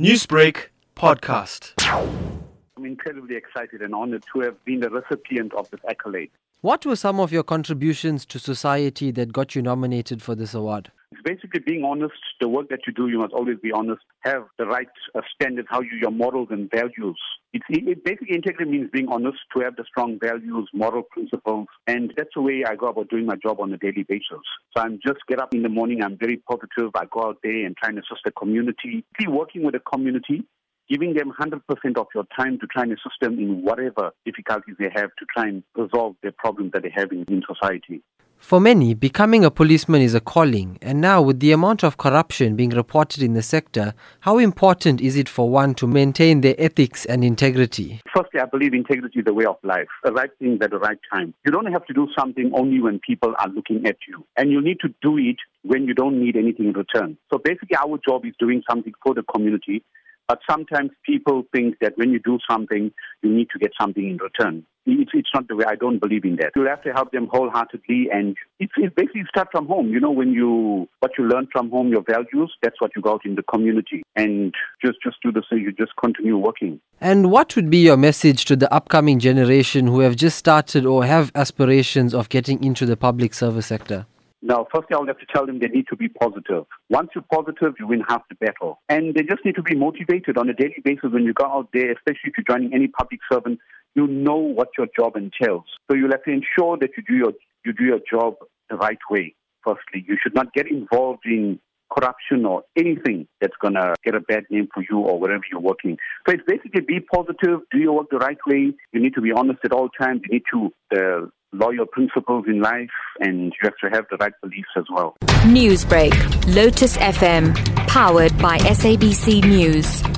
Newsbreak podcast. I'm incredibly excited and honored to have been the recipient of this accolade. What were some of your contributions to society that got you nominated for this award? It's basically being honest. The work that you do, you must always be honest. Have the right uh, standards, how you, your morals and values. It's, it basically integrity means being honest, to have the strong values, moral principles, and that's the way I go about doing my job on a daily basis. So I'm just get up in the morning. I'm very positive. I go out there and try and assist the community. Be Working with the community, giving them 100% of your time to try and assist them in whatever difficulties they have to try and resolve their problems that they have in, in society. For many, becoming a policeman is a calling, and now with the amount of corruption being reported in the sector, how important is it for one to maintain their ethics and integrity? Firstly, I believe integrity is the way of life, the right thing at the right time. You don't have to do something only when people are looking at you, and you need to do it when you don't need anything in return. So basically, our job is doing something for the community but sometimes people think that when you do something, you need to get something in return. It's, it's not the way. I don't believe in that. You have to help them wholeheartedly, and it's, it's basically start from home. You know, when you what you learn from home, your values, that's what you go out in the community, and just just do the same. You just continue working. And what would be your message to the upcoming generation who have just started or have aspirations of getting into the public service sector? Now, firstly, I would have to tell them they need to be positive. Once you're positive, you win half the battle. And they just need to be motivated on a daily basis when you go out there, especially if you're joining any public servant, you know what your job entails. So you'll have to ensure that you do your, you do your job the right way, firstly. You should not get involved in corruption or anything that's going to get a bad name for you or wherever you're working. So it's basically be positive, do your work the right way. You need to be honest at all times. You need to uh, loyal principles in life, and you have to have the right beliefs as well. Newsbreak, Lotus FM, powered by SABC News.